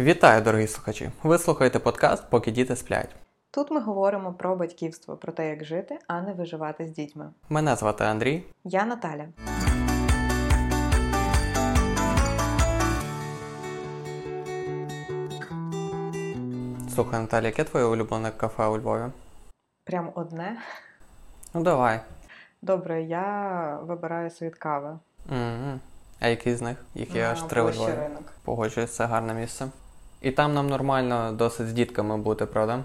Вітаю, дорогі слухачі! Ви слухаєте подкаст, поки діти сплять. Тут ми говоримо про батьківство, про те, як жити, а не виживати з дітьми. Мене звати Андрій. Я Наталя. Слухай, Наталя, яке твоє улюблене кафе у Львові? Прям одне. Ну, давай. Добре, я вибираю світ кави. Угу. А який з них? Їх є аж три у Львові. ринок. Погоджуюсь, це гарне місце. І там нам нормально досить з дітками бути, правда?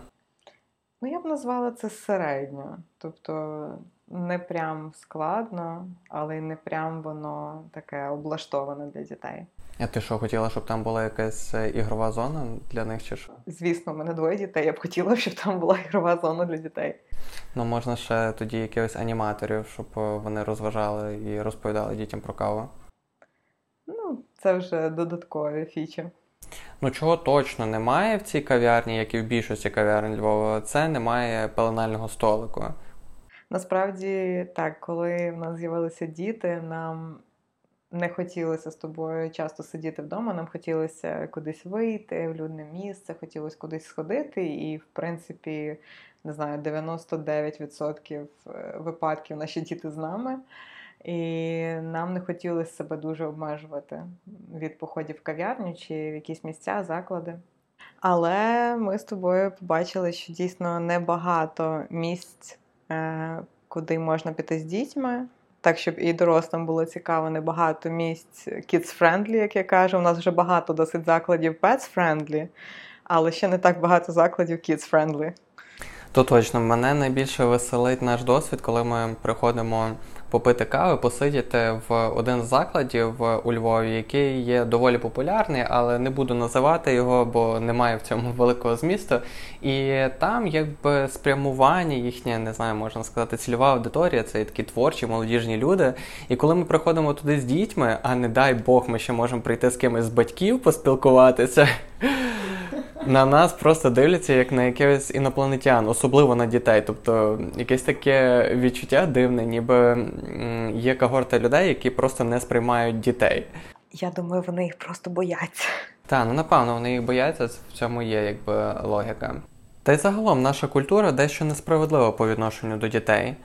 Ну, я б назвала це середньо. Тобто не прям складно, але й не прям воно таке облаштоване для дітей. А ти що, хотіла, щоб там була якась е, ігрова зона для них чи що? Звісно, у мене двоє дітей. Я б хотіла, щоб там була ігрова зона для дітей. Ну, можна ще тоді якихось аніматорів, щоб е, вони розважали і розповідали дітям про каву. Ну, це вже додаткові фічі. Ну, чого точно немає в цій кав'ярні, як і в більшості кав'ярень Львова, це немає пеленального столику. Насправді, так, коли в нас з'явилися діти, нам не хотілося з тобою часто сидіти вдома, нам хотілося кудись вийти в людне місце, хотілося кудись сходити, і, в принципі, не знаю, 99% випадків наші діти з нами. І нам не хотілося себе дуже обмежувати від походів в кав'ярню чи в якісь місця, заклади. Але ми з тобою побачили, що дійсно небагато місць, е, куди можна піти з дітьми. Так, щоб і дорослим було цікаво, небагато місць kids-friendly, як я кажу. У нас вже багато досить закладів pets-friendly, але ще не так багато закладів kids-friendly. То точно, мене найбільше веселить наш досвід, коли ми приходимо попити кави, посидіти в один з закладів у Львові, який є доволі популярний, але не буду називати його, бо немає в цьому великого змісту. І там, якби спрямування їхнє, не знаю, можна сказати, цільова аудиторія, це такі творчі, молодіжні люди. І коли ми приходимо туди з дітьми, а не дай Бог, ми ще можемо прийти з кимось з батьків поспілкуватися. На нас просто дивляться як на якихось інопланетян, особливо на дітей. Тобто якесь таке відчуття дивне, ніби є когорта людей, які просто не сприймають дітей. Я думаю, вони їх просто бояться. Так, ну напевно, вони їх бояться, в цьому є якби логіка. Та й загалом наша культура дещо несправедлива по відношенню до дітей.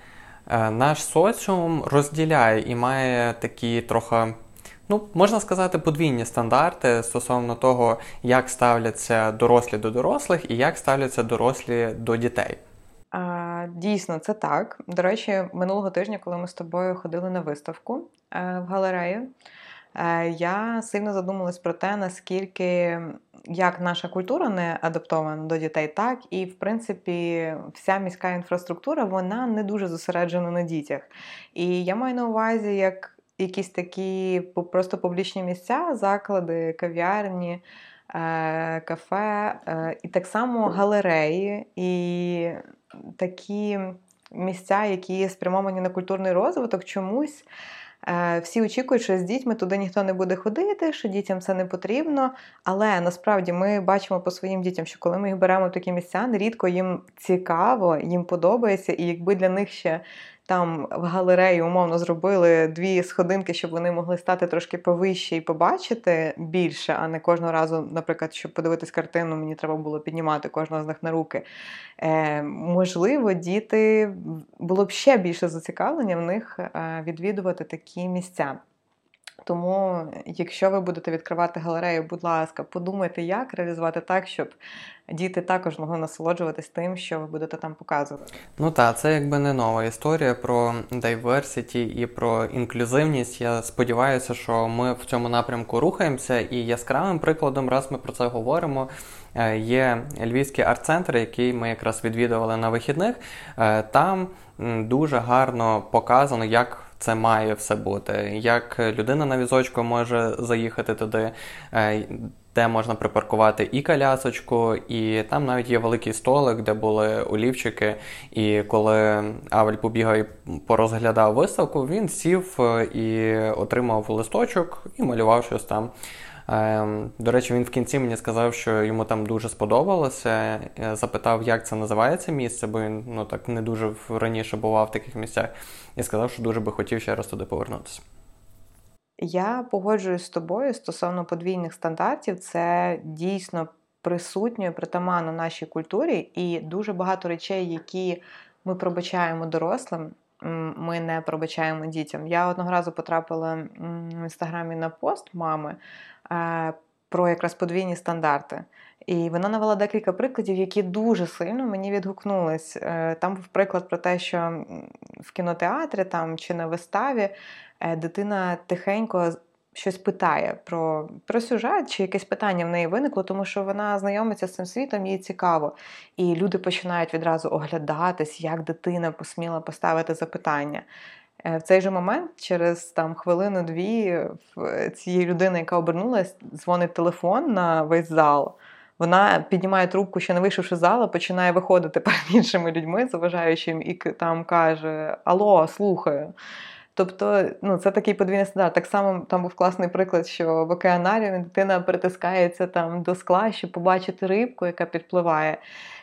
Е, наш соціум розділяє і має такі трохи ну, можна сказати, подвійні стандарти стосовно того, як ставляться дорослі до дорослих і як ставляться дорослі до дітей. А, Дійсно, це так. До речі, минулого тижня, коли ми з тобою ходили на виставку е, в галерею, е, я сильно задумалась про те, наскільки як наша культура не адаптована до дітей, так і в принципі вся міська інфраструктура вона не дуже зосереджена на дітях. І я маю на увазі, як якісь такі просто публічні місця, заклади, кав'ярні, е, кафе, е, і так само галереї і такі місця, які спрямовані на культурний розвиток, чомусь. Е, всі очікують, що з дітьми туди ніхто не буде ходити, що дітям це не потрібно. Але насправді ми бачимо по своїм дітям, що коли ми їх беремо в такі місця, нерідко їм цікаво, їм подобається, і якби для них ще там в галереї умовно зробили дві сходинки, щоб вони могли стати трошки повище і побачити більше, а не кожного разу, наприклад, щоб подивитись картину, мені треба було піднімати кожного з них на руки. Е, Можливо, діти було б ще більше зацікавлення в них е, відвідувати такі місця. Тому, якщо ви будете відкривати галерею, будь ласка, подумайте, як реалізувати так, щоб діти також могли насолоджуватись тим, що ви будете там показувати. Ну так, це якби не нова історія про diversity і про інклюзивність. Я сподіваюся, що ми в цьому напрямку рухаємося, і яскравим прикладом, раз ми про це говоримо. Е, є Львівський арт-центр, який ми якраз відвідували на вихідних. Е, там дуже гарно показано, як це має все бути. Як людина на візочку може заїхати туди, е, де можна припаркувати і колясочку, і там навіть є великий столик, де були олівчики. І коли Авель побігав і порозглядав виставку, він сів е, і отримав листочок і малював щось там. Ем, до речі, він в кінці мені сказав, що йому там дуже сподобалося. Я запитав, як це називається місце, бо він ну так не дуже раніше бував в таких місцях, і сказав, що дуже би хотів ще раз туди повернутися. Я погоджуюсь з тобою стосовно подвійних стандартів, це дійсно присутньо притаманно нашій культурі, і дуже багато речей, які ми пробачаємо дорослим, ми не пробачаємо дітям. Я одного разу потрапила в інстаграмі на пост мами е, про якраз подвійні стандарти. І вона навела декілька прикладів, які дуже сильно мені відгукнулись. Е, там був приклад про те, що в кінотеатрі там чи на виставі е, дитина тихенько щось питає про про сюжет, чи якесь питання в неї виникло, тому що вона знайомиться з цим світом, їй цікаво. І люди починають відразу оглядатись, як дитина посміла поставити запитання. Е, в цей же момент, через там хвилину-дві, в цієї людини, яка обернулась, дзвонить телефон на весь зал. Вона піднімає трубку, ще не вийшовши з залу, починає виходити перед іншими людьми, заважаючим, і там каже: Алло, слухаю. Тобто, ну це такий подвійний стандарт. Так само там був класний приклад, що в океанаріумі дитина притискається там до скла, щоб побачити рибку, яка підпливає.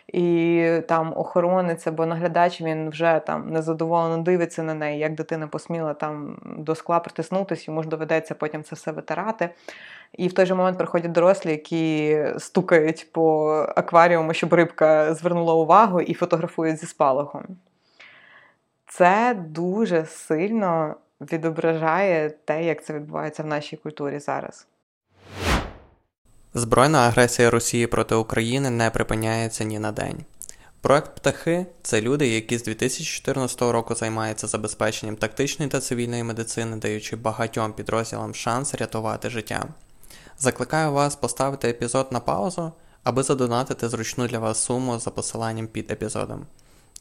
І там охоронець або наглядач він вже там незадоволено дивиться на неї, як дитина посміла там до скла притиснутися, йому ж доведеться потім це все витирати. І в той же момент приходять дорослі, які стукають по акваріуму, щоб рибка звернула увагу і фотографують зі спалахом це дуже сильно відображає те, як це відбувається в нашій культурі зараз. Збройна агресія Росії проти України не припиняється ні на день. Проект птахи це люди, які з 2014 року займаються забезпеченням тактичної та цивільної медицини, даючи багатьом підрозділам шанс рятувати життя. Закликаю вас поставити епізод на паузу, аби задонатити зручну для вас суму за посиланням під епізодом.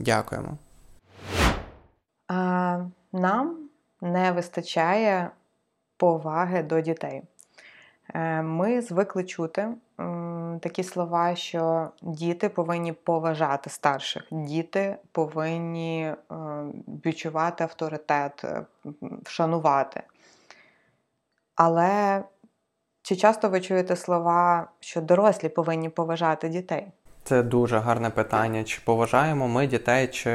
Дякуємо нам не вистачає поваги до дітей. Е, ми звикли чути такі слова, що діти повинні поважати старших, діти повинні е, відчувати авторитет, е, вшанувати. Але чи часто ви чуєте слова, що дорослі повинні поважати дітей? Це дуже гарне питання. Чи поважаємо ми дітей, чи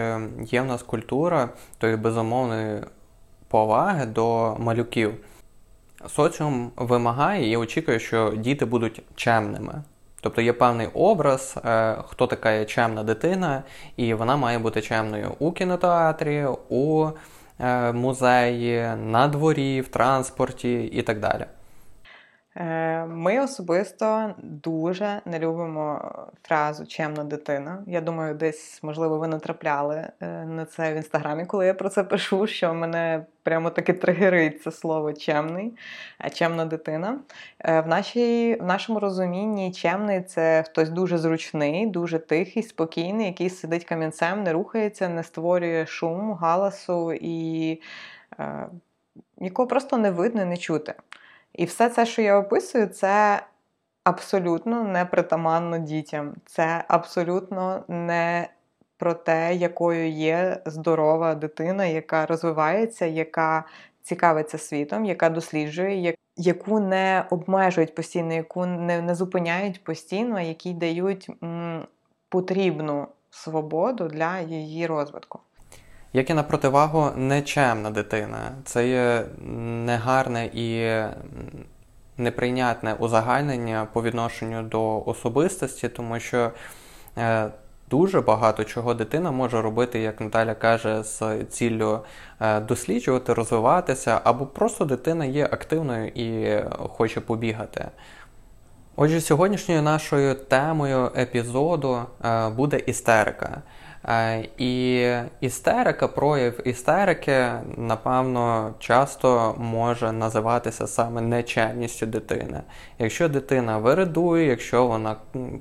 є в нас культура тої безумовної поваги до малюків? Соціум вимагає і очікує, що діти будуть чемними. Тобто є певний образ, е, хто така є чемна дитина, і вона має бути чемною у кінотеатрі, у е, музеї, на дворі, в транспорті і так далі. Е, ми особисто дуже не любимо фразу чемна дитина. Я думаю, десь, можливо, ви натрапляли е, на це в інстаграмі, коли я про це пишу, що мене прямо таки тригерить це слово чемний, чемна дитина. Е, в нашій, в нашому розумінні чемний це хтось дуже зручний, дуже тихий, спокійний, який сидить камінцем, не рухається, не створює шум, галасу і е, нікого просто не видно, не чути. І все це, що я описую, це абсолютно не притаманно дітям. Це абсолютно не про те, якою є здорова дитина, яка розвивається, яка цікавиться світом, яка досліджує, яку не обмежують постійно, яку не, не зупиняють постійно, які дають м, потрібну свободу для її розвитку. Як і на противагу нечемна дитина. Це є негарне і неприйнятне узагальнення по відношенню до особистості, тому що е, дуже багато чого дитина може робити, як Наталя каже, з ціллю е, досліджувати, розвиватися, або просто дитина є активною і хоче побігати. Отже, сьогоднішньою нашою темою епізоду е, буде істерика. Е, і істерика, прояв істерики, напевно, часто може називатися саме нечемністю дитини. Якщо дитина виридує, якщо вона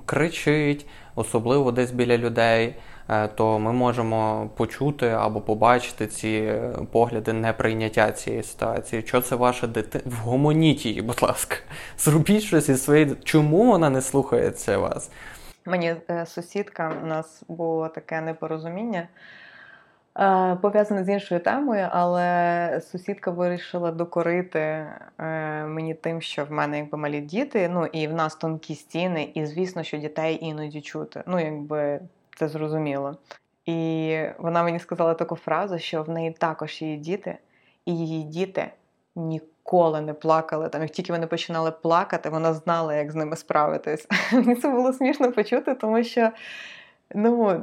кричить, особливо десь біля людей, е, то ми можемо почути або побачити ці погляди неприйняття цієї ситуації. Що це ваша дитина? Вгомоніть її, будь ласка, зробіть щось із своєї. Чому вона не слухається вас? Мені е, сусідка, у нас було таке непорозуміння. Е, пов'язане з іншою темою, але сусідка вирішила докорити е, мені тим, що в мене якби малі діти, ну і в нас тонкі стіни, і звісно, що дітей іноді чути. Ну, якби це зрозуміло. І вона мені сказала таку фразу, що в неї також є діти, і її діти ніколи не плакали. Там, як тільки вони починали плакати, вона знала, як з ними справитись. Мені це було смішно почути, тому що ну,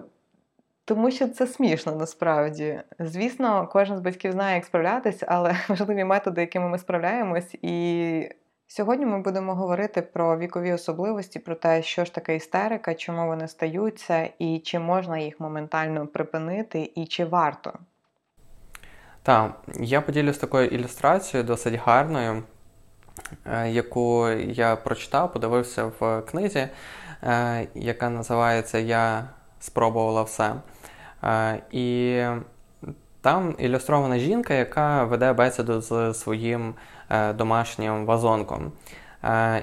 тому що це смішно насправді. Звісно, кожен з батьків знає, як справлятися, але важливі методи, якими ми справляємось. І сьогодні ми будемо говорити про вікові особливості, про те, що ж таке істерика, чому вони стаються, і чи можна їх моментально припинити, і чи варто. Так, я поділюсь такою ілюстрацією, досить гарною, е, яку я прочитав, подивився в книзі, е, яка називається Я спробувала все. Е, і там ілюстрована жінка, яка веде бесіду з своїм домашнім вазонком.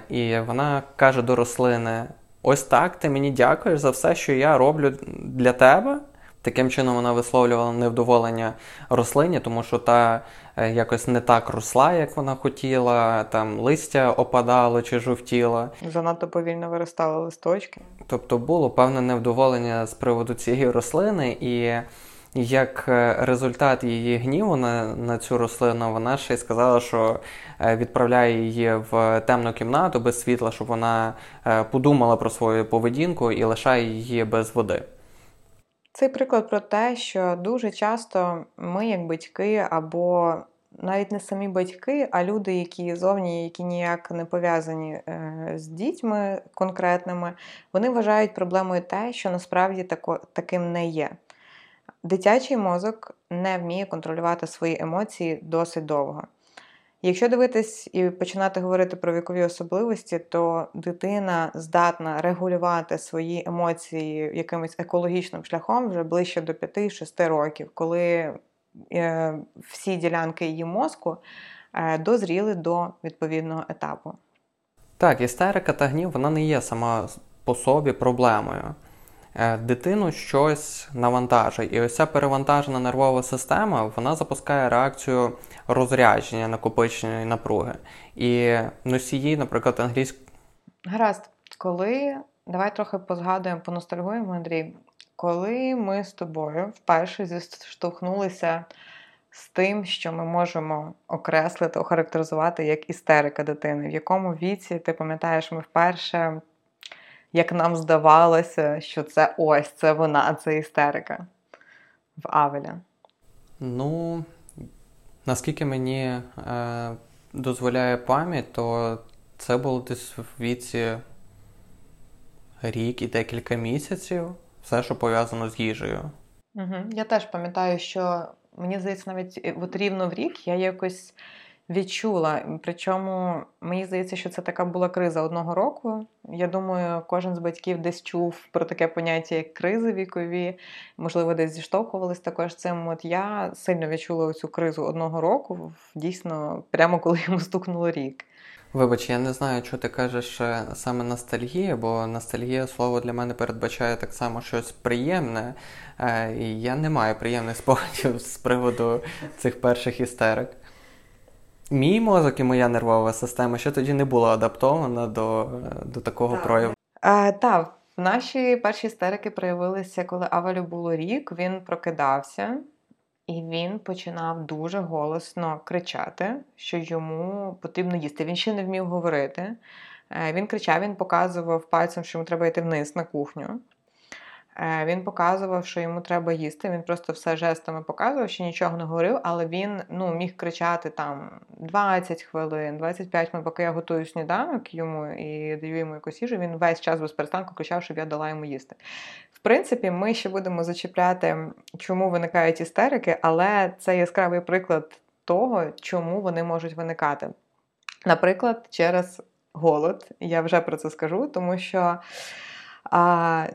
І вона каже до рослини: Ось так ти мені дякуєш за все, що я роблю для тебе. Таким чином вона висловлювала невдоволення рослині, тому що та е, якось не так росла, як вона хотіла, там листя опадало чи жовтіло. Занадто повільно виростали листочки. Тобто було певне невдоволення з приводу цієї рослини, і як е, результат її гніву на на цю рослину, вона ще й сказала, що е, відправляє її в темну кімнату без світла, щоб вона подумала про свою поведінку і лишає її без води. Цей приклад про те, що дуже часто ми, як батьки, або навіть не самі батьки, а люди, які зовні, які ніяк не пов'язані е, з дітьми конкретними, вони вважають проблемою те, що насправді тако, таким не є. Дитячий мозок не вміє контролювати свої емоції досить довго. Якщо дивитись і починати говорити про вікові особливості, то дитина здатна регулювати свої емоції якимось екологічним шляхом вже ближче до 5-6 років, коли е, всі ділянки її мозку е, дозріли до відповідного етапу. Так, істерика та гнів вона не є сама по собі проблемою. Е, дитину щось навантажує. І ось ця перевантажена нервова система вона запускає реакцію розрядження накопиченої напруги. І носії, наприклад, англійською. Гаразд, коли давай трохи позгадуємо, поностальгуємо, Андрій. Коли ми з тобою вперше зіштовхнулися з тим, що ми можемо окреслити, охарактеризувати як істерика дитини, в якому віці ти пам'ятаєш, ми вперше як нам здавалося, що це ось це вона, це істерика в Авеля? Ну, наскільки мені е, дозволяє пам'ять, то це було десь в віці рік і декілька місяців, все, що пов'язано з їжею. Угу. Я теж пам'ятаю, що мені здається, навіть от рівно в рік я якось відчула. Причому мені здається, що це така була криза одного року. Я думаю, кожен з батьків десь чув про таке поняття, як кризи вікові, можливо, десь зіштовхувались також цим. От я сильно відчула цю кризу одного року, дійсно, прямо коли йому стукнуло рік. Вибач, я не знаю, що ти кажеш е, саме ностальгія, бо ностальгія слово для мене передбачає так само щось приємне, е, і я не маю приємних спогадів з приводу цих перших істерик. Мій мозок і моя нервова система ще тоді не була адаптована до до такого так. прояву. Так, наші перші істерики проявилися, коли Авелю було рік, він прокидався і він починав дуже голосно кричати, що йому потрібно їсти. Він ще не вмів говорити. Е, він кричав, він показував пальцем, що йому треба йти вниз на кухню. Е, він показував, що йому треба їсти. Він просто все жестами показував, що нічого не говорив, але він ну, міг кричати там 20 хвилин, 25 хвилин, поки я готую сніданок йому і даю йому якусь їжу. Він весь час без перестанку кричав, щоб я дала йому їсти. В принципі, ми ще будемо зачіпляти, чому виникають істерики, але це яскравий приклад того, чому вони можуть виникати. Наприклад, через голод. Я вже про це скажу, тому що. А,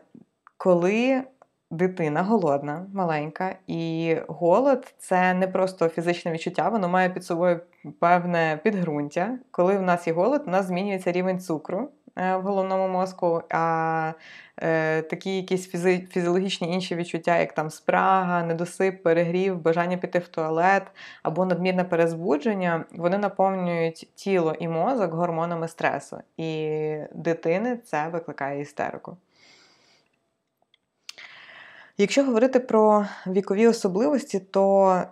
коли дитина голодна, маленька, і голод це не просто фізичне відчуття, воно має під собою певне підґрунтя. Коли в нас є голод, у нас змінюється рівень цукру е, в головному мозку. а е, Такі якісь фізи- фізіологічні інші відчуття, як там спрага, недосип, перегрів, бажання піти в туалет або надмірне перезбудження, вони наповнюють тіло і мозок гормонами стресу. І дитини це викликає істерику. Якщо говорити про вікові особливості, то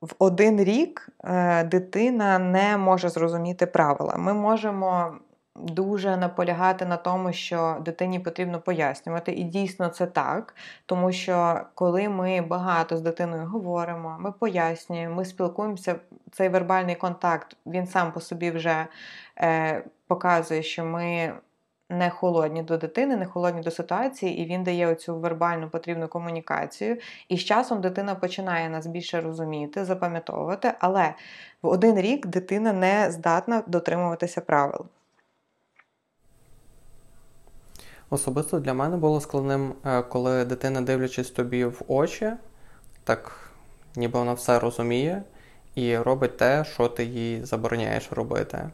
в один рік е, дитина не може зрозуміти правила. Ми можемо дуже наполягати на тому, що дитині потрібно пояснювати, і дійсно це так, тому що коли ми багато з дитиною говоримо, ми пояснюємо, ми спілкуємося, цей вербальний контакт він сам по собі вже е, показує, що ми не холодні до дитини, не холодні до ситуації, і він дає оцю вербальну потрібну комунікацію. І з часом дитина починає нас більше розуміти, запам'ятовувати, але в один рік дитина не здатна дотримуватися правил. Особисто для мене було складним, е, коли дитина, дивлячись тобі в очі, так ніби вона все розуміє і робить те, що ти їй забороняєш робити.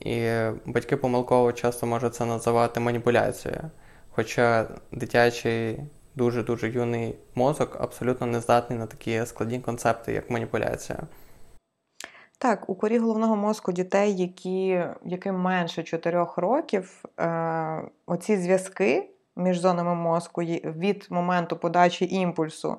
І батьки помилково часто можуть це називати маніпуляцією. Хоча дитячий дуже-дуже юний мозок абсолютно не здатний на такі складні концепти, як маніпуляція. Так, у корі головного мозку дітей, які, яким менше 4 років, е, оці зв'язки між зонами мозку від моменту подачі імпульсу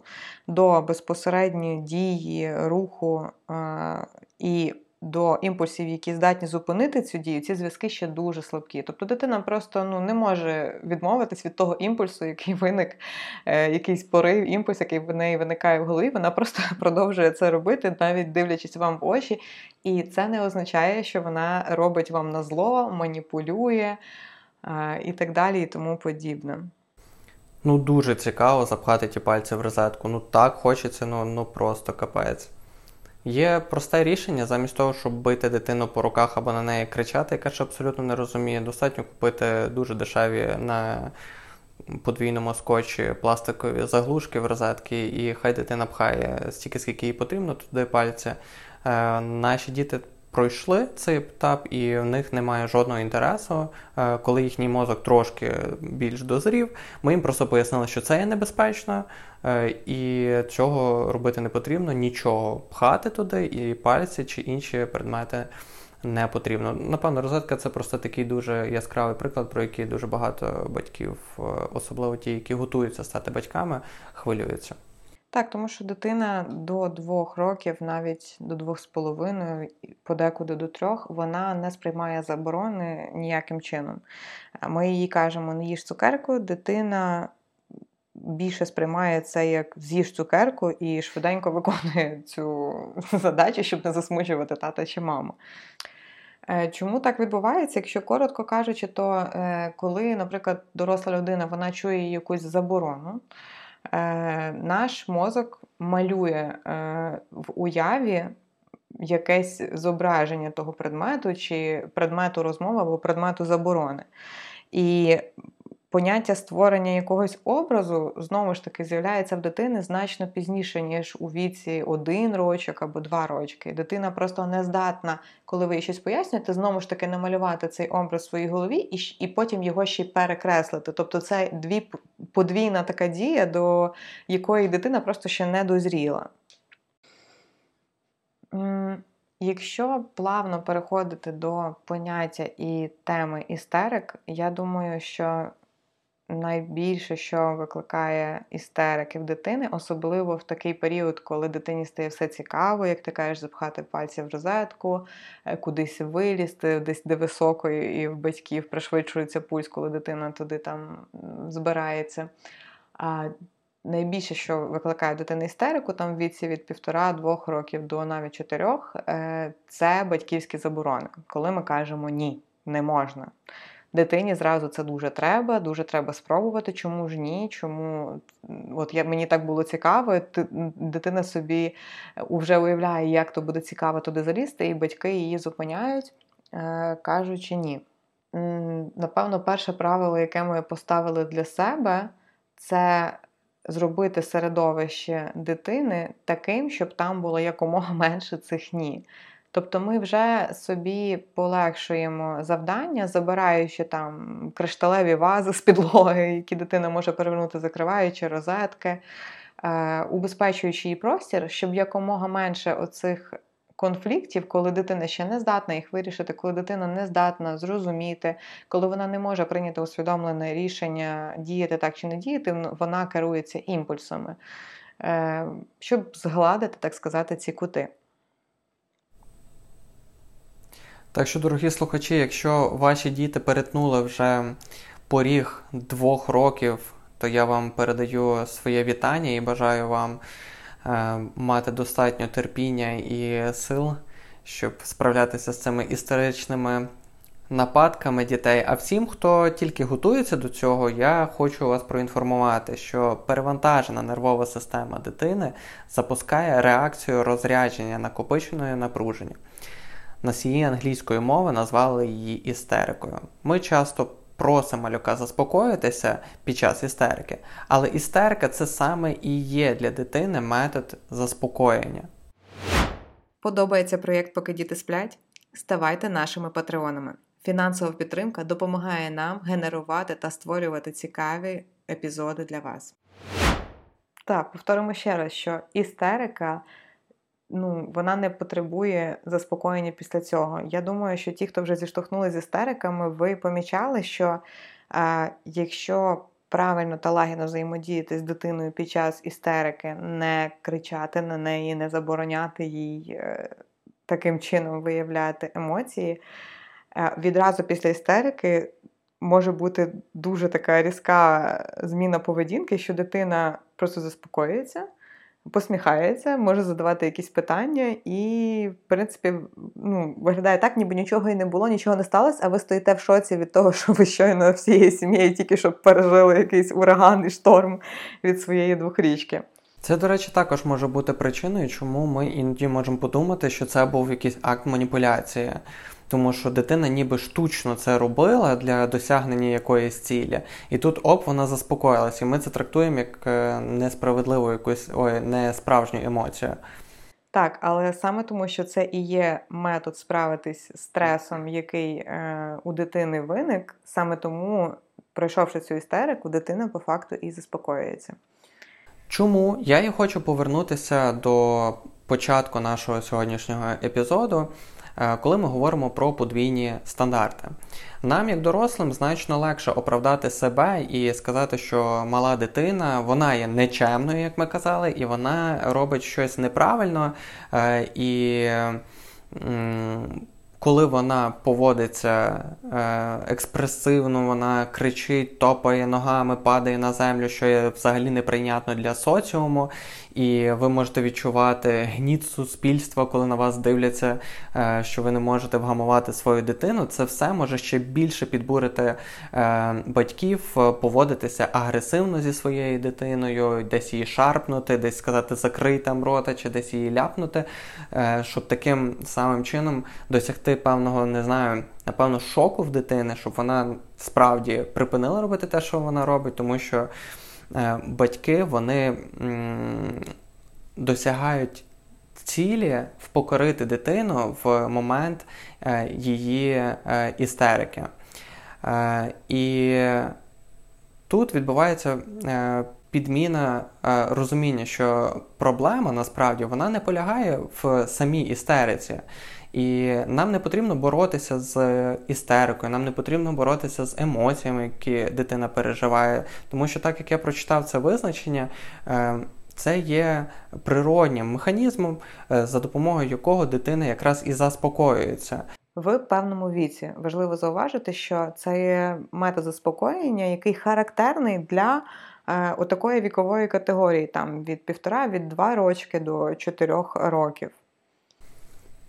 до безпосередньої дії, руху е, і до імпульсів, які здатні зупинити цю дію, ці зв'язки ще дуже слабкі. Тобто дитина просто ну, не може відмовитись від того імпульсу, який виник, е, якийсь порив, імпульс, який в неї виникає в голові. Вона просто продовжує це робити, навіть дивлячись вам в очі. І це не означає, що вона робить вам на зло, маніпулює е, і так далі, і тому подібне. Ну, дуже цікаво запхати ті пальці в розетку. Ну так хочеться, ну, ну просто капець. Є просте рішення, замість того, щоб бити дитину по руках або на неї кричати, яка ще абсолютно не розуміє, достатньо купити дуже дешеві на подвійному скотчі пластикові заглушки в розетки, і хай дитина пхає стільки, скільки їй потрібно, туди пальці. Е, наші діти пройшли цей етап, і в них немає жодного інтересу. Е, коли їхній мозок трошки більш дозрів, ми їм просто пояснили, що це є небезпечно, е, і цього робити не потрібно, нічого пхати туди, і пальці чи інші предмети. Не потрібно. Напевно, розетка це просто такий дуже яскравий приклад, про який дуже багато батьків, е, особливо ті, які готуються стати батьками, хвилюються. Так, тому що дитина до двох років, навіть до двох з половиною, подекуди до трьох, вона не сприймає заборони ніяким чином. Ми їй кажемо, не їж цукерку, дитина більше сприймає це як з'їж цукерку і швиденько виконує цю задачу, щоб не засмучувати тата чи маму. Е, чому так відбувається? Якщо коротко кажучи, то е, коли, наприклад, доросла людина вона чує якусь заборону. Е, наш мозок малює е, в уяві якесь зображення того предмету, чи предмету розмови або предмету заборони. І поняття створення якогось образу знову ж таки з'являється в дитини значно пізніше, ніж у віці один рочок або два рочки. Дитина просто не здатна, коли ви їй щось пояснюєте, знову ж таки намалювати цей образ в своїй голові і і потім його ще й перекреслити. Тобто це дві подвійна така дія, до якої дитина просто ще не дозріла. Якщо плавно переходити до поняття і теми істерик, я думаю, що найбільше, що викликає істерики в дитини, особливо в такий період, коли дитині стає все цікаво, як ти кажеш, запхати пальці в розетку, е, кудись вилізти, десь де високо, і в батьків пришвидшується пульс, коли дитина туди там збирається. А Найбільше, що викликає дитини істерику, там в віці від півтора-двох років до навіть чотирьох, е, це батьківські заборони, коли ми кажемо ні, не можна. Дитині зразу це дуже треба, дуже треба спробувати. Чому ж ні? Чому от я мені так було цікаво, дитина собі е, вже уявляє, як то буде цікаво туди залізти, і батьки її зупиняють, е, кажучи ні. Напевно, перше правило, яке ми поставили для себе, це зробити середовище дитини таким, щоб там було якомога менше цих ні. Тобто ми вже собі полегшуємо завдання, забираючи там кришталеві вази з підлоги, які дитина може перевернути, закриваючи розетки, е, убезпечуючи її простір, щоб якомога менше оцих конфліктів, коли дитина ще не здатна їх вирішити, коли дитина не здатна зрозуміти, коли вона не може прийняти усвідомлене рішення діяти так чи не діяти, вона керується імпульсами. е, щоб згладити, так сказати, ці кути. Так що, дорогі слухачі, якщо ваші діти перетнули вже поріг двох років, то я вам передаю своє вітання і бажаю вам е, мати достатньо терпіння і сил, щоб справлятися з цими історичними нападками дітей. А всім, хто тільки готується до цього, я хочу вас проінформувати, що перевантажена нервова система дитини запускає реакцію розрядження накопиченої напруження. Носії англійської мови назвали її істерикою. Ми часто просимо малюка заспокоїтися під час істерики, але істерика це саме і є для дитини метод заспокоєння. Подобається проєкт, поки діти сплять? Ставайте нашими патреонами. Фінансова підтримка допомагає нам генерувати та створювати цікаві епізоди для вас. Так, повторимо ще раз, що істерика ну, вона не потребує заспокоєння після цього. Я думаю, що ті, хто вже зіштовхнули з істериками, ви помічали, що е, якщо правильно та лагідно взаємодіяти з дитиною під час істерики, не кричати на неї, не забороняти їй е, таким чином виявляти емоції, е, відразу після істерики. Може бути дуже така різка зміна поведінки, що дитина просто заспокоюється, посміхається, може задавати якісь питання, і, в принципі, ну, виглядає так, ніби нічого і не було, нічого не сталося, а ви стоїте в шоці від того, що ви щойно всією сім'єю тільки що пережили якийсь ураган і шторм від своєї двохрічки. Це, до речі, також може бути причиною, чому ми іноді можемо подумати, що це був якийсь акт маніпуляції тому що дитина ніби штучно це робила для досягнення якоїсь цілі. І тут оп, вона заспокоїлася. І ми це трактуємо як е, несправедливу якусь ой, не справжню емоцію. Так, але саме тому, що це і є метод справитись з стресом, який е, у дитини виник, саме тому, пройшовши цю істерику, дитина по факту і заспокоюється. Чому я і хочу повернутися до початку нашого сьогоднішнього епізоду. Е, коли ми говоримо про подвійні стандарти. Нам, як дорослим, значно легше оправдати себе і сказати, що мала дитина вона є нечемною, як ми казали, і вона робить щось неправильно. Е, і коли вона поводиться е, експресивно, вона кричить, топає ногами, падає на землю, що є взагалі неприйнятно для соціуму, і ви можете відчувати гніт суспільства, коли на вас дивляться, е, що ви не можете вгамувати свою дитину. Це все може ще більше підбурити е, батьків, поводитися агресивно зі своєю дитиною, десь її шарпнути, десь сказати закрий там рота, чи десь її ляпнути, щоб таким самим чином досягти певного, не знаю, напевно, шоку в дитини, щоб вона справді припинила робити те, що вона робить, тому що. Е, батьки вони досягають цілі впокорити дитину в момент е, її е, істерики. І тут відбувається підміна розуміння, що проблема насправді вона не полягає в самій істериці. І нам не потрібно боротися з істерикою, нам не потрібно боротися з емоціями, які дитина переживає. Тому що, так як я прочитав це визначення, е, це є природнім механізмом, е, за допомогою якого дитина якраз і заспокоюється. В певному віці важливо зауважити, що це є метод заспокоєння, який характерний для е, такої вікової категорії, там від півтора, від два рочки до чотирьох років.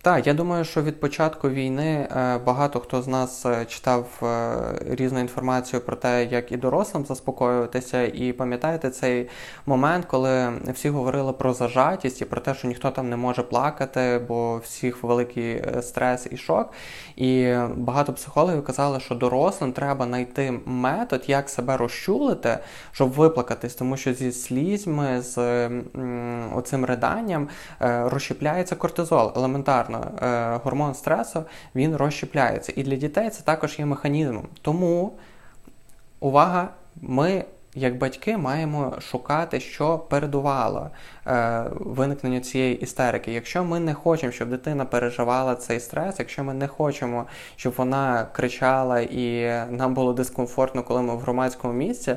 Так, я думаю, що від початку війни е, багато хто з нас е, читав е, різну інформацію про те, як і дорослим заспокоюватися, і пам'ятаєте цей момент, коли всі говорили про зажатість і про те, що ніхто там не може плакати, бо всіх великий стрес і шок. І багато психологів казали, що дорослим треба знайти метод, як себе розчулити, щоб виплакатись, тому що зі слізьми, з оцим риданням розщепляється кортизол елементарно елементарно, е, гормон стресу він розщепляється. І для дітей це також є механізмом. Тому, увага, ми. Як батьки маємо шукати, що передувало е, виникненню цієї істерики. Якщо ми не хочемо, щоб дитина переживала цей стрес, якщо ми не хочемо, щоб вона кричала і нам було дискомфортно, коли ми в громадському місці,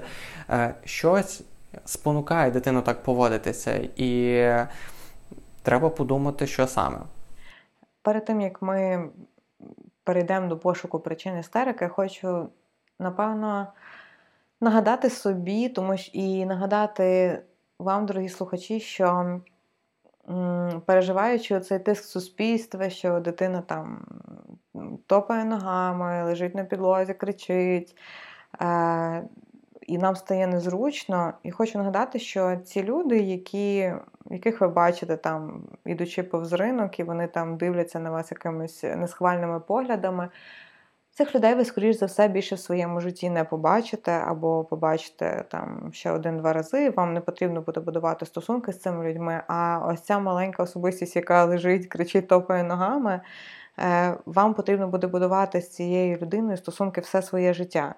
е, щось спонукає дитину так поводитися, і треба подумати, що саме. Перед тим як ми перейдемо до пошуку причин істерики, хочу напевно нагадати собі, тому що і нагадати вам, дорогі слухачі, що переживаючи цей тиск суспільства, що дитина там топає ногами, лежить на підлозі, кричить. Е, і нам стає незручно. І хочу нагадати, що ці люди, які, яких ви бачите, там, ідучи повз ринок, і вони там дивляться на вас якимись несхвальними поглядами, цих людей ви, скоріш за все, більше в своєму житті не побачите, або побачите там ще один-два рази. Вам не потрібно буде будувати стосунки з цими людьми. А ось ця маленька особистість, яка лежить, кричить, топає ногами, е, вам потрібно буде будувати з цією людиною стосунки все своє життя.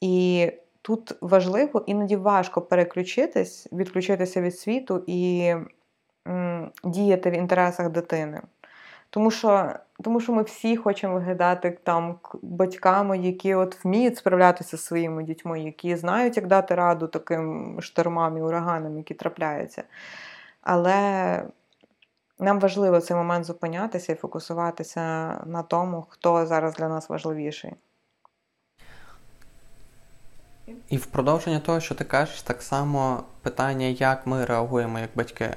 І тут важливо, іноді важко переключитись, відключитися від світу і м, діяти в інтересах дитини. Тому що тому що ми всі хочемо виглядати там батьками, які от вміють справлятися зі своїми дітьми, які знають, як дати раду таким штормам і ураганам, які трапляються. Але нам важливо цей момент зупинятися і фокусуватися на тому, хто зараз для нас важливіший. І в продовження того, що ти кажеш, так само питання, як ми реагуємо як батьки.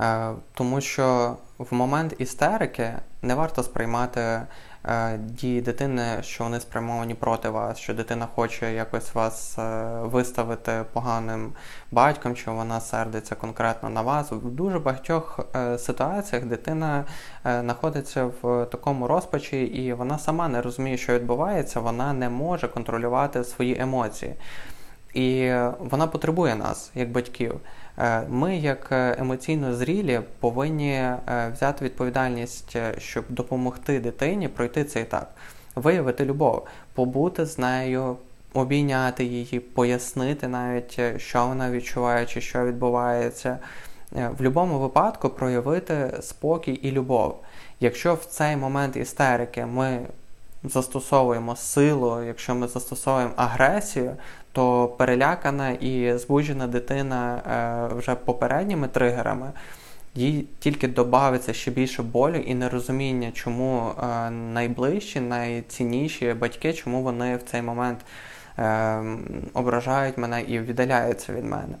Е, тому що в момент істерики не варто сприймати е, дії дитини, що вони спрямовані проти вас, що дитина хоче якось вас е, виставити поганим батьком, що вона сердиться конкретно на вас. В дуже багатьох ситуаціях дитина знаходиться в такому розпачі, і вона сама не розуміє, що відбувається, вона не може контролювати свої емоції. І вона потребує нас, як батьків. Е, ми, як е, емоційно зрілі, повинні е, взяти відповідальність, щоб допомогти дитині пройти цей етап, виявити любов, побути з нею, обійняти її, пояснити навіть, що вона відчуває, чи що відбувається. В будь-якому випадку проявити спокій і любов. Якщо в цей момент істерики ми застосовуємо силу, якщо ми застосовуємо агресію, то перелякана і збуджена дитина е, вже попередніми тригерами. Їй тільки додається ще більше болю і нерозуміння, чому е, найближчі, найцінніші батьки, чому вони в цей момент е, ображають мене і віддаляються від мене.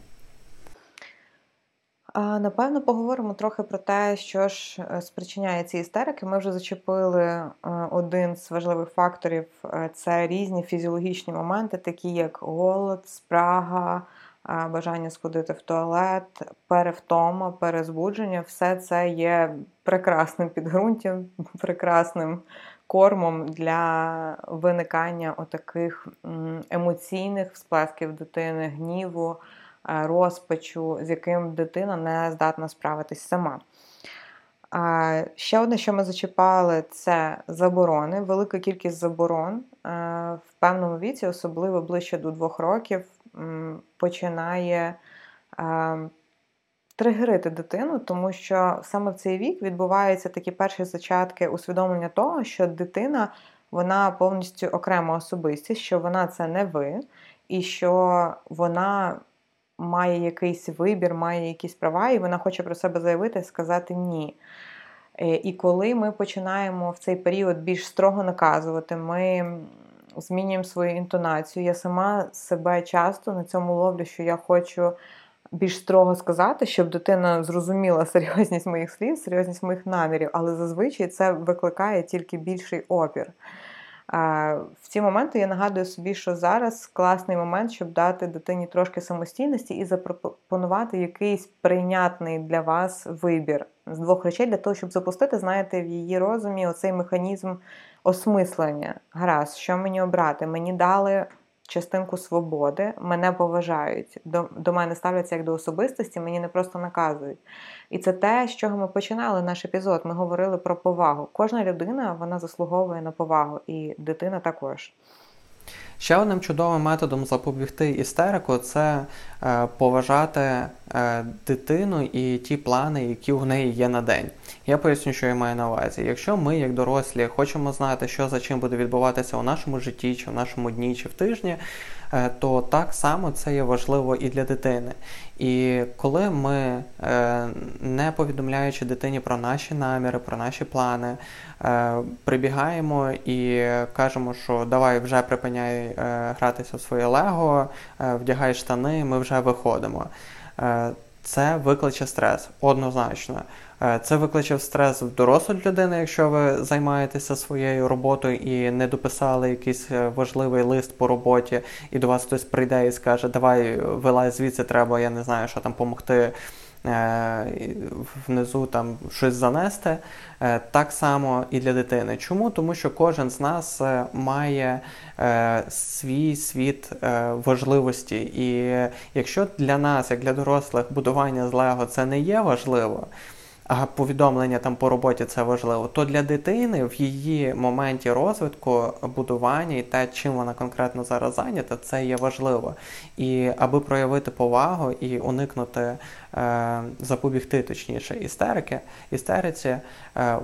Напевно, поговоримо трохи про те, що ж е, спричиняє ці істерики. Ми вже зачепили е, один з важливих факторів е, це різні фізіологічні моменти, такі як голод, спрага, бажання сходити в туалет, перевтома, перезбудження. Все це є прекрасним підґрунтям, прекрасним кормом для виникання отаких емоційних всплесків дитини, гніву. Е, розпачу, з яким дитина не здатна справитись сама. Ще одне, що ми зачіпали, це заборони. Велика кількість заборон е, в певному віці, особливо ближче до двох років, починає е, тригерити дитину, тому що саме в цей вік відбуваються такі перші зачатки усвідомлення того, що дитина вона повністю окрема особистість, що вона це не ви, і що вона має якийсь вибір, має якісь права, і вона хоче про себе заявити і сказати ні. Е, і коли ми починаємо в цей період більш строго наказувати, ми змінюємо свою інтонацію. Я сама себе часто на цьому ловлю, що я хочу більш строго сказати, щоб дитина зрозуміла серйозність моїх слів, серйозність моїх намірів, але зазвичай це викликає тільки більший опір. В ці моменти я нагадую собі, що зараз класний момент, щоб дати дитині трошки самостійності і запропонувати якийсь прийнятний для вас вибір з двох речей для того, щоб запустити, знаєте, в її розумі оцей механізм осмислення. Гаразд, що мені обрати? Мені дали частинку свободи, мене поважають, до, до мене ставляться як до особистості, мені не просто наказують. І це те, з чого ми починали наш епізод. Ми говорили про повагу. Кожна людина вона заслуговує на повагу, і дитина також. Ще одним чудовим методом запобігти істерику це е, поважати е, дитину і ті плани, які у неї є на день. Я поясню, що я маю на увазі. Якщо ми, як дорослі, хочемо знати, що за чим буде відбуватися у нашому житті, чи в нашому дні, чи в тижні, то так само це є важливо і для дитини. І коли ми, е, не повідомляючи дитині про наші наміри, про наші плани, прибігаємо і кажемо, що давай вже припиняй гратися в своє лего, вдягай штани, ми вже виходимо. Це викличе стрес однозначно. Е, це викличе стрес в дорослої людини, якщо ви займаєтеся своєю роботою і не дописали якийсь е, важливий лист по роботі, і до вас хтось прийде і скаже, давай вилазь звідси, треба, я не знаю, що там допомогти. Е, внизу там щось занести, так само і для дитини. Чому? Тому що кожен з нас має свій світ важливості. І якщо для нас, як для дорослих, будування з Лего це не є важливо а повідомлення там по роботі це важливо, то для дитини в її моменті розвитку, будування і те, чим вона конкретно зараз зайнята, це є важливо. І аби проявити повагу і уникнути, е, запобігти точніше істерики, істериці, е,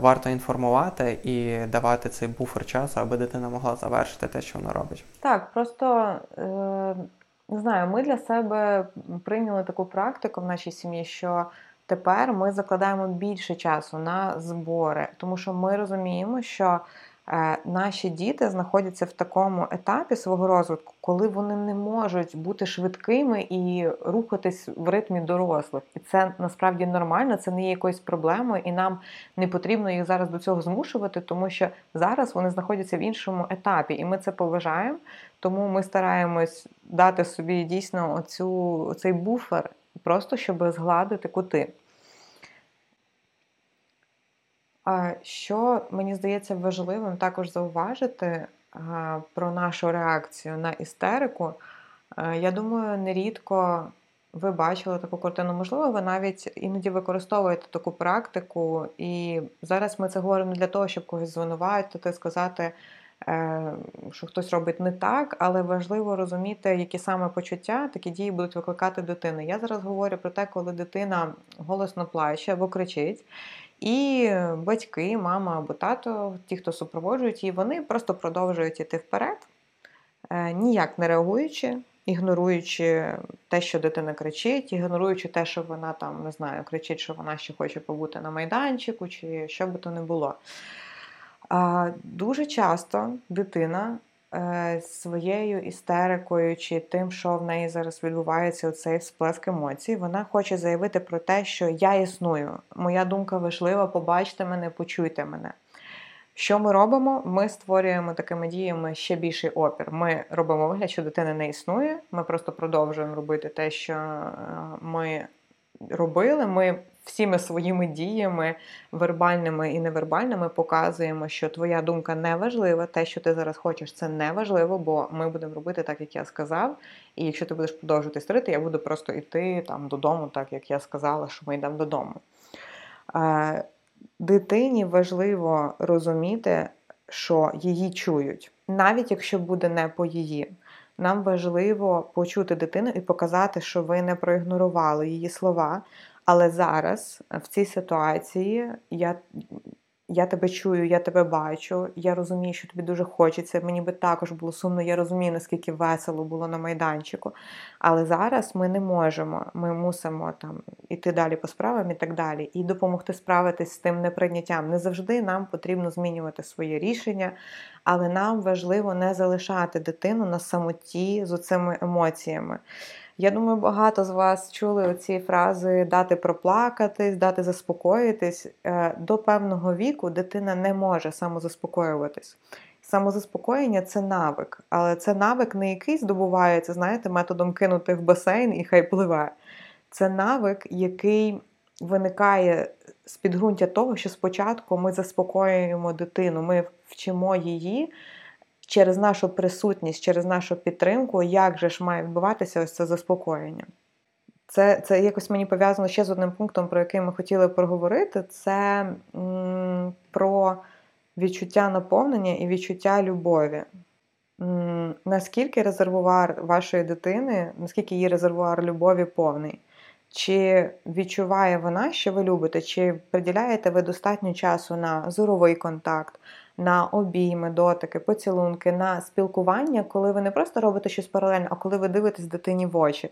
варто інформувати і давати цей буфер часу, аби дитина могла завершити те, що вона робить. Так, просто. Е... Не знаю, ми для себе прийняли таку практику в нашій сім'ї, що Тепер ми закладаємо більше часу на збори, тому що ми розуміємо, що е, наші діти знаходяться в такому етапі свого розвитку, коли вони не можуть бути швидкими і рухатись в ритмі дорослих. І це насправді нормально, це не є якоюсь проблемою, і нам не потрібно їх зараз до цього змушувати, тому що зараз вони знаходяться в іншому етапі, і ми це поважаємо. Тому ми стараємось дати собі дійсно оцю, цей буфер просто щоб згладити кути. Що мені здається важливим також зауважити про нашу реакцію на істерику, я думаю, нерідко ви бачили таку картину. Можливо, ви навіть іноді використовуєте таку практику, і зараз ми це говоримо не для того, щоб когось звинуватити, сказати, Е, що хтось робить не так, але важливо розуміти, які саме почуття такі дії будуть викликати дитини. Я зараз говорю про те, коли дитина голосно плаче або кричить. І батьки, мама або тато, ті, хто супроводжують її, вони просто продовжують іти вперед, е, ніяк не реагуючи, ігноруючи те, що дитина кричить, ігноруючи те, що вона там не знаю, кричить, що вона ще хоче побути на майданчику, чи що би то не було. Дуже часто дитина е, своєю істерикою чи тим, що в неї зараз відбувається цей сплеск емоцій, вона хоче заявити про те, що я існую, моя думка важлива, побачте мене, почуйте мене. Що ми робимо? Ми створюємо такими діями ще більший опір. Ми робимо вигляд, що дитина не існує. Ми просто продовжуємо робити те, що е, ми робили. Ми всіми своїми діями, вербальними і невербальними, показуємо, що твоя думка не важлива, те, що ти зараз хочеш, це не важливо, бо ми будемо робити так, як я сказав. І якщо ти будеш продовжувати стрити, я буду просто йти там додому, так як я сказала, що ми йдемо додому. Дитині важливо розуміти, що її чують, навіть якщо буде не по її. Нам важливо почути дитину і показати, що ви не проігнорували її слова, але зараз е, в цій ситуації я я тебе чую, я тебе бачу, я розумію, що тобі дуже хочеться. Мені би також було сумно, я розумію, наскільки весело було на майданчику. Але зараз ми не можемо. Ми мусимо там іти далі по справам і так далі, і допомогти справитись з тим неприйняттям. Не завжди нам потрібно змінювати своє рішення, але нам важливо не залишати дитину на самоті з оцими емоціями. Я думаю, багато з вас чули ці фрази дати проплакатись, дати заспокоїтись. Е, до певного віку дитина не може самозаспокоюватись. Самозаспокоєння це навик, але це навик не який здобувається, знаєте, методом кинути в басейн і хай пливе. Це навик, який виникає з підґрунтя того, що спочатку ми заспокоюємо дитину, ми вчимо її через нашу присутність, через нашу підтримку, як же ж має відбуватися ось це заспокоєння. Це це якось мені пов'язано ще з одним пунктом, про який ми хотіли проговорити: це м, про відчуття наповнення і відчуття любові. М, наскільки резервуар вашої дитини, наскільки її резервуар любові повний? Чи відчуває вона, що ви любите, чи приділяєте ви достатньо часу на зоровий контакт, на обійми, дотики, поцілунки, на спілкування, коли ви не просто робите щось паралельно, а коли ви дивитесь дитині в очі.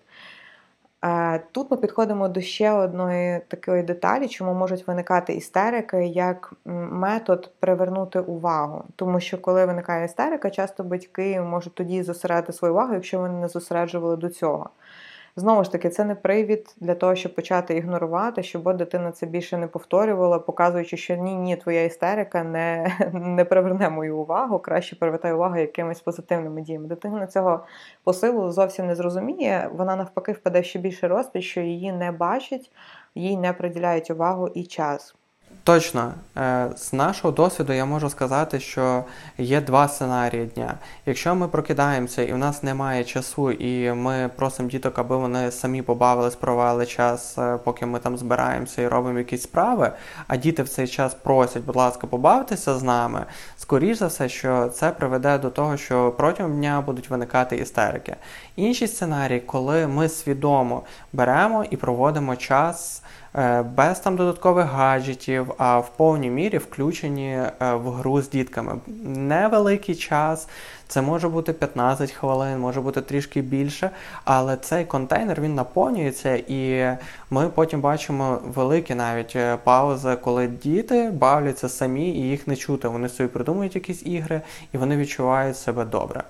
Е, тут ми підходимо до ще одної такої деталі, чому можуть виникати істерики як метод привернути увагу. Тому що, коли виникає істерика, часто батьки можуть тоді зосередити свою увагу, якщо вони не зосереджували до цього. Знову ж таки, це не привід для того, щоб почати ігнорувати, щоб дитина це більше не повторювала, показуючи, що ні, ні, твоя істерика не не приверне мою увагу, краще привертай увагу якимись позитивними діями. Дитина цього посилу зовсім не зрозуміє. Вона навпаки впаде ще більше розпіч, що її не бачить, їй не приділяють увагу і час. Точно, е, з нашого досвіду я можу сказати, що є два сценарії дня. Якщо ми прокидаємося і в нас немає часу, і ми просимо діток, аби вони самі побавились, провели час, е, поки ми там збираємося і робимо якісь справи, а діти в цей час просять, будь ласка, побавтеся з нами, скоріш за все, що це приведе до того, що протягом дня будуть виникати істерики. Інший сценарій, коли ми свідомо беремо і проводимо час. Е, без там додаткових гаджетів, а в повній мірі включені е, в гру з дітками. Невеликий час, це може бути 15 хвилин, може бути трішки більше, але цей контейнер він наповнюється, і ми потім бачимо великі навіть е, паузи, коли діти бавляться самі і їх не чути. Вони собі придумують якісь ігри і вони відчувають себе добре.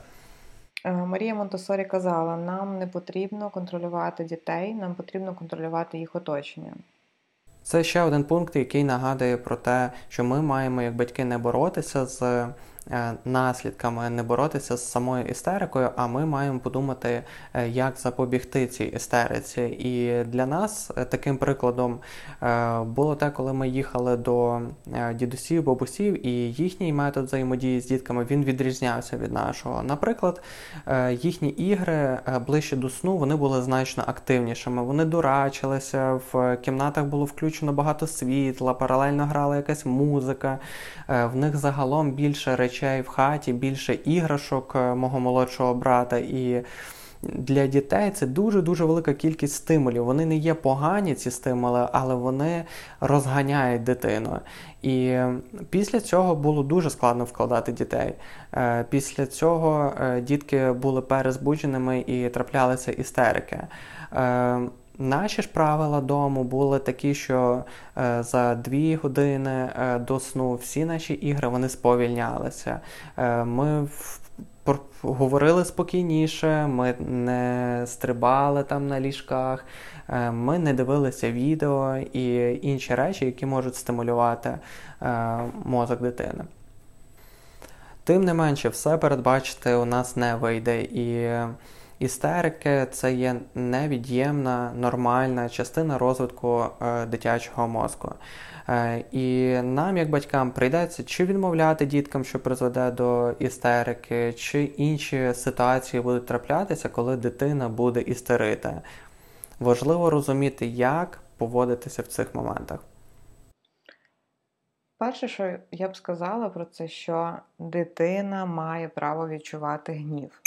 Марія Монтосорі казала: нам не потрібно контролювати дітей, нам потрібно контролювати їх оточення. Це ще один пункт, який нагадує про те, що ми маємо як батьки не боротися з наслідками не боротися з самою істерикою, а ми маємо подумати, е, як запобігти цій істериці. І для нас е, таким прикладом було те, коли ми їхали до дідусів, бабусів, і їхній метод взаємодії з дітками він відрізнявся від нашого. Наприклад, їхні ігри ближче до сну вони були значно активнішими. Вони дурачилися, в кімнатах було включено багато світла, паралельно грала якась музика. В них загалом більше речей речей в хаті, більше іграшок е, мого молодшого брата. І для дітей це дуже-дуже велика кількість стимулів. Вони не є погані, ці стимули, але вони розганяють дитину. І після цього було дуже складно вкладати дітей. Е, після цього е, дітки були перезбудженими і траплялися істерики. Наші ж правила дому були такі, що е, за дві години е, до сну всі наші ігри вони сповільнялися. Е, ми в, говорили спокійніше, ми не стрибали там на ліжках, е, ми не дивилися відео і інші речі, які можуть стимулювати е, мозок дитини. Тим не менше, все передбачити у нас не вийде. і Істерики це є невід'ємна нормальна частина розвитку е, дитячого мозку. Е, і нам, як батькам, прийдеться чи відмовляти діткам, що призведе до істерики, чи інші ситуації будуть траплятися, коли дитина буде істерити. Важливо розуміти, як поводитися в цих моментах. Перше, що я б сказала про це, що дитина має право відчувати гнів.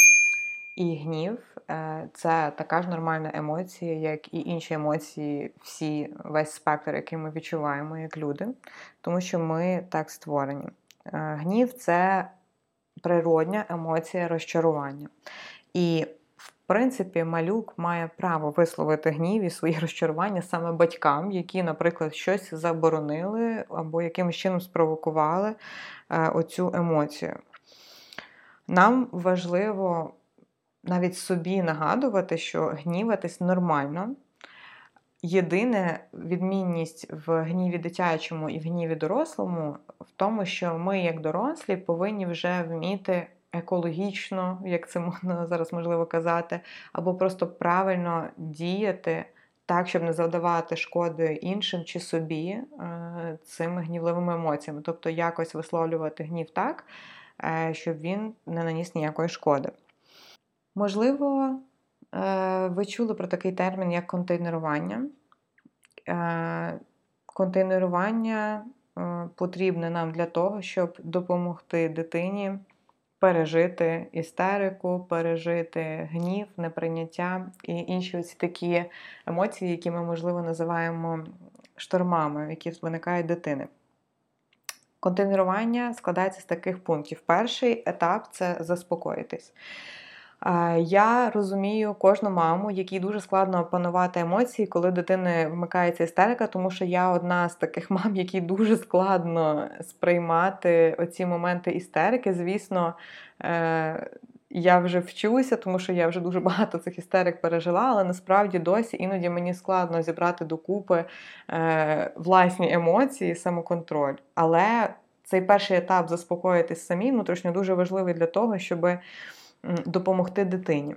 І гнів е, це така ж нормальна емоція, як і інші емоції, всі весь спектр, який ми відчуваємо як люди, тому що ми так створені. Е, гнів це природня емоція розчарування. І, в принципі, малюк має право висловити гнів і свої розчарування саме батькам, які, наприклад, щось заборонили або якимось чином спровокували е, оцю емоцію. Нам важливо навіть собі нагадувати, що гніватись нормально. Єдине відмінність в гніві дитячому і в гніві дорослому в тому, що ми, як дорослі, повинні вже вміти екологічно, як це можна зараз можливо казати, або просто правильно діяти так, щоб не завдавати шкоди іншим чи собі е, цими гнівливими емоціями. Тобто якось висловлювати гнів так, е, щоб він не наніс ніякої шкоди. Можливо, е, ви чули про такий термін, як контейнерування. Е, контейнерування е, потрібне нам для того, щоб допомогти дитині пережити істерику, пережити гнів, неприйняття і інші ось такі емоції, які ми, можливо, називаємо штормами, які виникають дитини. Контейнерування складається з таких пунктів. Перший етап це заспокоїтись. Я розумію кожну маму, якій дуже складно опанувати емоції, коли дитини вмикається істерика, тому що я одна з таких мам, які дуже складно сприймати оці моменти істерики. Звісно, е, я вже вчуся, тому що я вже дуже багато цих істерик пережила, але насправді досі іноді мені складно зібрати докупи е, власні емоції, самоконтроль. Але цей перший етап заспокоїтись самі внутрішньо дуже важливий для того, щоб допомогти дитині.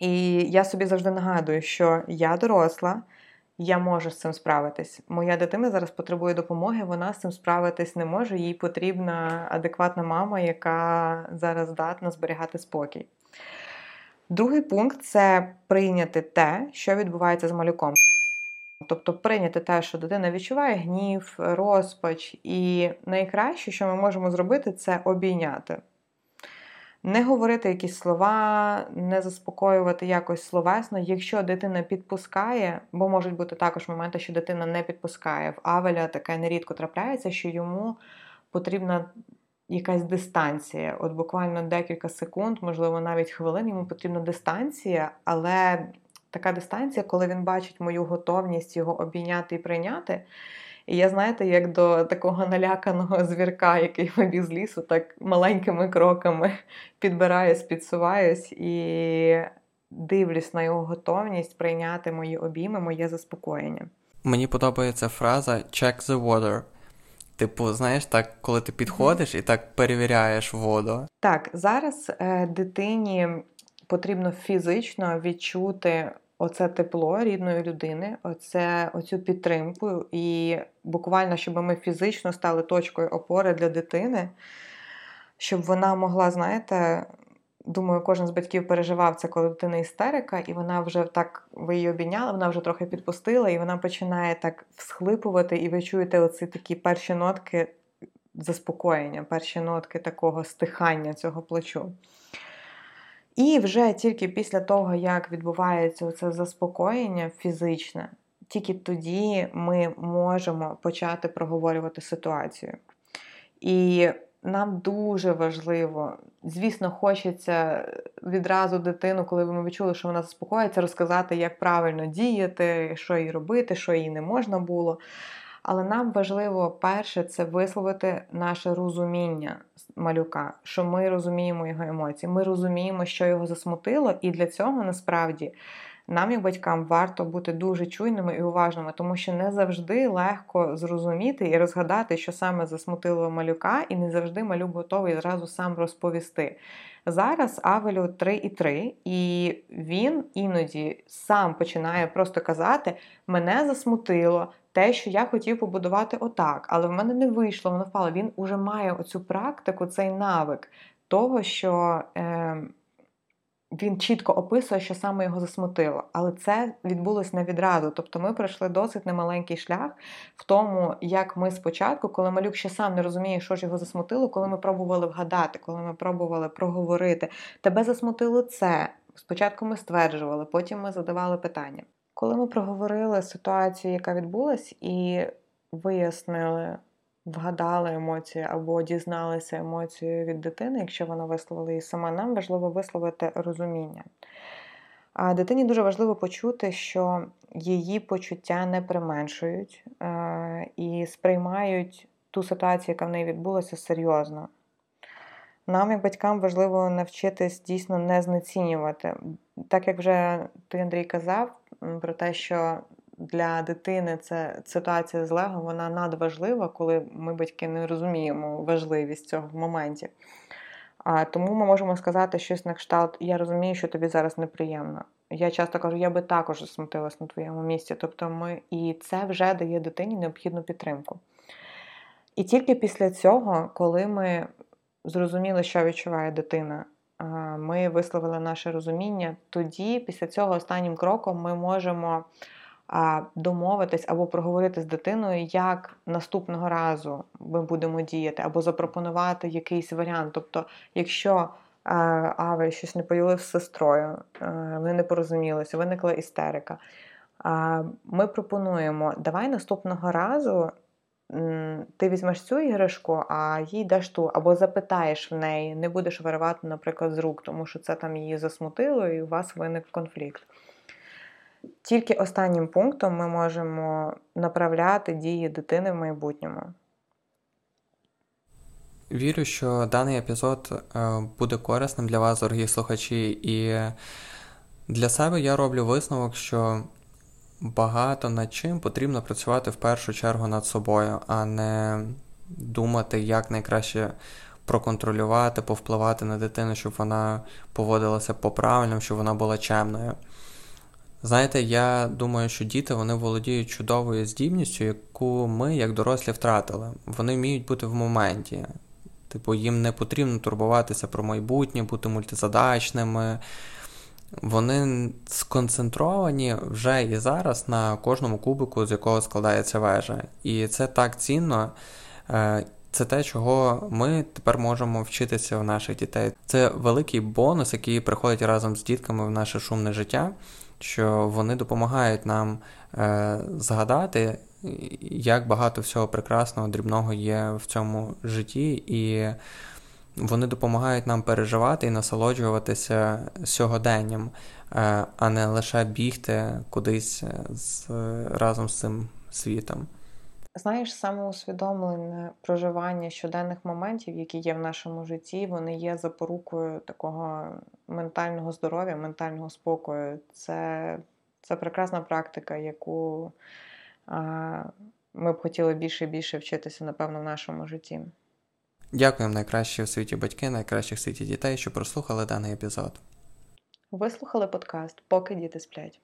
І я собі завжди нагадую, що я доросла, я можу з цим справитись. Моя дитина зараз потребує допомоги, вона з цим справитись не може. Їй потрібна адекватна мама, яка зараз здатна зберігати спокій. Другий пункт це прийняти те, що відбувається з малюком. Тобто прийняти те, що дитина відчуває гнів, розпач, і найкраще, що ми можемо зробити, це обійняти. Не говорити якісь слова, не заспокоювати якось словесно. Якщо дитина підпускає, бо можуть бути також моменти, що дитина не підпускає. В Авеля таке нерідко трапляється, що йому потрібна якась дистанція. От буквально декілька секунд, можливо, навіть хвилин, йому потрібна дистанція, але така дистанція, коли він бачить мою готовність його обійняти і прийняти. І я, знаєте, як до такого наляканого звірка, який вибіг з лісу, так маленькими кроками підбираюсь, підсуваюсь і дивлюсь на його готовність прийняти мої обійми, моє заспокоєння. Мені подобається фраза check the water. Типу, знаєш, так, коли ти підходиш і так перевіряєш воду. Так, зараз е, дитині потрібно фізично відчути оце тепло рідної людини, оце, оцю підтримку, і буквально, щоб ми фізично стали точкою опори для дитини, щоб вона могла, знаєте, думаю, кожен з батьків переживав це, коли дитина істерика, і вона вже так, ви її обійняли, вона вже трохи підпустила, і вона починає так всхлипувати, і ви чуєте оці такі перші нотки заспокоєння, перші нотки такого стихання цього плачу. І вже тільки після того, як відбувається це заспокоєння фізичне, тільки тоді ми можемо почати проговорювати ситуацію. І нам дуже важливо, звісно, хочеться відразу дитину, коли ми відчули, що вона заспокоїться, розказати, як правильно діяти, що їй робити, що їй не можна було. Але нам важливо перше це висловити наше розуміння малюка, що ми розуміємо його емоції, ми розуміємо, що його засмутило, і для цього насправді. Нам, як батькам, варто бути дуже чуйними і уважними, тому що не завжди легко зрозуміти і розгадати, що саме засмутило малюка, і не завжди малюк готовий зразу сам розповісти. Зараз Авелю 3,3, і він іноді сам починає просто казати: мене засмутило, те, що я хотів побудувати отак, але в мене не вийшло, воно впало. Він уже має оцю практику, цей навик того, що е, він чітко описує, що саме його засмутило. Але це відбулося не відразу. Тобто ми пройшли досить немаленький шлях в тому, як ми спочатку, коли малюк ще сам не розуміє, що ж його засмутило, коли ми пробували вгадати, коли ми пробували проговорити. Тебе засмутило це. Спочатку ми стверджували, потім ми задавали питання. Коли ми проговорили ситуацію, яка відбулась, і вияснили, вгадали емоції або дізналися емоцію від дитини, якщо вона висловила її сама, нам важливо висловити розуміння. А дитині дуже важливо почути, що її почуття не применшують е, і сприймають ту ситуацію, яка в неї відбулася, серйозно. Нам, як батькам, важливо навчитись дійсно не знецінювати. Так як вже ти, Андрій, казав, про те, що для дитини це ситуація з Лего, вона надважлива, коли ми, батьки, не розуміємо важливість цього в моменті. А тому ми можемо сказати щось на кшталт, я розумію, що тобі зараз неприємно. Я часто кажу, я би також засмутилась на твоєму місці. Тобто ми і це вже дає дитині необхідну підтримку. І тільки після цього, коли ми зрозуміли, що відчуває дитина, ми висловили наше розуміння, тоді, після цього, останнім кроком, ми можемо домовитись або проговорити з дитиною, як наступного разу ми будемо діяти, або запропонувати якийсь варіант. Тобто, якщо Авель щось не поділив з сестрою, вони не порозумілися, виникла істерика. Ми пропонуємо, давай наступного разу ти візьмеш цю іграшку, а їй даш ту, або запитаєш в неї, не будеш виривати, наприклад, з рук, тому що це там її засмутило, і у вас виник конфлікт. Тільки останнім пунктом ми можемо направляти дії дитини в майбутньому. Вірю, що даний епізод е, буде корисним для вас, дорогі слухачі, і для себе я роблю висновок, що багато над чим потрібно працювати в першу чергу над собою, а не думати, як найкраще проконтролювати, повпливати на дитину, щоб вона поводилася по правильному, щоб вона була чемною. Знаєте, я думаю, що діти вони володіють чудовою здібністю, яку ми, як дорослі, втратили. Вони вміють бути в моменті. Типу, їм не потрібно турбуватися про майбутнє, бути мультизадачними. Вони сконцентровані вже і зараз на кожному кубику, з якого складається вежа. І це так цінно. Е, це те, чого ми тепер можемо вчитися в наших дітей. Це великий бонус, який приходить разом з дітками в наше шумне життя, що вони допомагають нам е, згадати, як багато всього прекрасного, дрібного є в цьому житті, і вони допомагають нам переживати і насолоджуватися сьогоденням, е, а не лише бігти кудись з, разом з цим світом. Знаєш, самоусвідомлене проживання щоденних моментів, які є в нашому житті, вони є запорукою такого ментального здоров'я, ментального спокою. Це це прекрасна практика, яку а, ми б хотіли більше і більше вчитися, напевно, в нашому житті. Дякуємо найкращі у світі батьки, найкращих в світі дітей, що прослухали даний епізод. Ви слухали подкаст, поки діти сплять.